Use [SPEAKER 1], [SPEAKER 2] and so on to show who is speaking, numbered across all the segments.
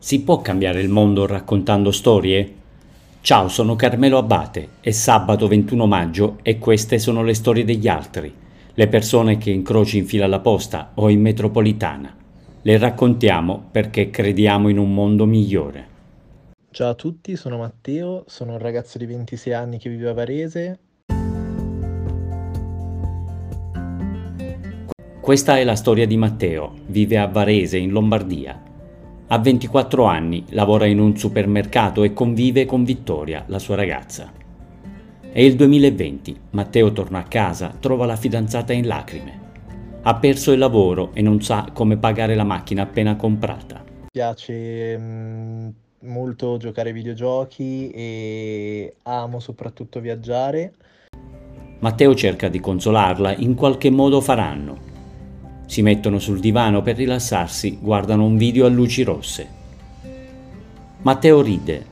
[SPEAKER 1] Si può cambiare il mondo raccontando storie? Ciao, sono Carmelo Abate, è sabato 21 maggio e queste sono le storie degli altri, le persone che incroci in fila alla posta o in metropolitana. Le raccontiamo perché crediamo in un mondo migliore.
[SPEAKER 2] Ciao a tutti, sono Matteo, sono un ragazzo di 26 anni che vive a Varese.
[SPEAKER 1] Questa è la storia di Matteo, vive a Varese in Lombardia. Ha 24 anni, lavora in un supermercato e convive con Vittoria, la sua ragazza. È il 2020, Matteo torna a casa, trova la fidanzata in lacrime. Ha perso il lavoro e non sa come pagare la macchina appena comprata.
[SPEAKER 2] Mi piace mm, molto giocare ai videogiochi e amo soprattutto viaggiare.
[SPEAKER 1] Matteo cerca di consolarla, in qualche modo faranno. Si mettono sul divano per rilassarsi, guardano un video a luci rosse. Matteo ride.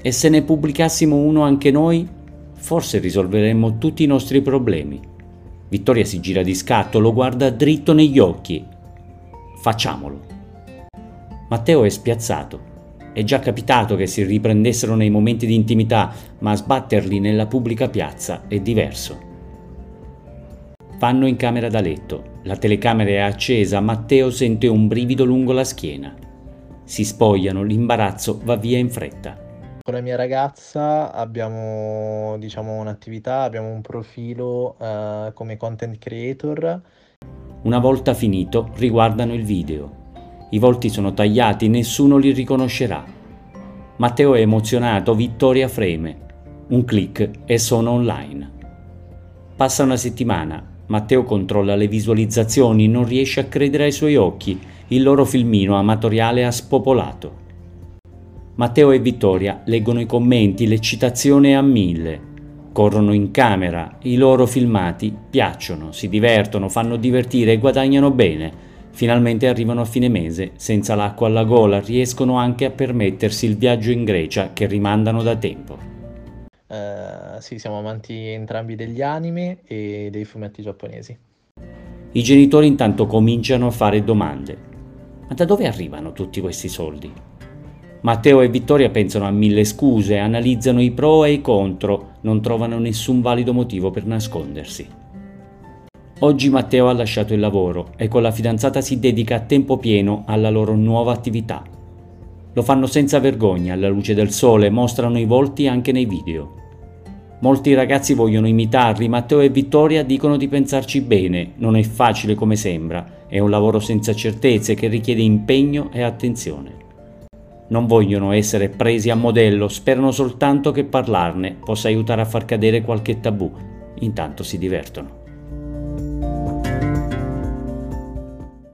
[SPEAKER 1] E se ne pubblicassimo uno anche noi, forse risolveremmo tutti i nostri problemi. Vittoria si gira di scatto, lo guarda dritto negli occhi. Facciamolo. Matteo è spiazzato. È già capitato che si riprendessero nei momenti di intimità, ma sbatterli nella pubblica piazza è diverso. Vanno in camera da letto. La telecamera è accesa, Matteo sente un brivido lungo la schiena. Si spogliano, l'imbarazzo va via in fretta.
[SPEAKER 2] Con la mia ragazza abbiamo diciamo, un'attività, abbiamo un profilo uh, come content creator.
[SPEAKER 1] Una volta finito, riguardano il video. I volti sono tagliati, nessuno li riconoscerà. Matteo è emozionato, Vittoria freme. Un clic e sono online. Passa una settimana, Matteo controlla le visualizzazioni, non riesce a credere ai suoi occhi. Il loro filmino amatoriale ha spopolato. Matteo e Vittoria leggono i commenti, l'eccitazione è a mille. Corrono in camera, i loro filmati piacciono, si divertono, fanno divertire e guadagnano bene. Finalmente arrivano a fine mese, senza l'acqua alla gola, riescono anche a permettersi il viaggio in Grecia che rimandano da tempo.
[SPEAKER 2] Uh, sì, siamo amanti entrambi degli anime e dei fumetti giapponesi.
[SPEAKER 1] I genitori intanto cominciano a fare domande. Ma da dove arrivano tutti questi soldi? Matteo e Vittoria pensano a mille scuse, analizzano i pro e i contro, non trovano nessun valido motivo per nascondersi. Oggi Matteo ha lasciato il lavoro e con la fidanzata si dedica a tempo pieno alla loro nuova attività. Lo fanno senza vergogna, alla luce del sole, mostrano i volti anche nei video. Molti ragazzi vogliono imitarli, Matteo e Vittoria dicono di pensarci bene, non è facile come sembra, è un lavoro senza certezze che richiede impegno e attenzione. Non vogliono essere presi a modello, sperano soltanto che parlarne possa aiutare a far cadere qualche tabù, intanto si divertono.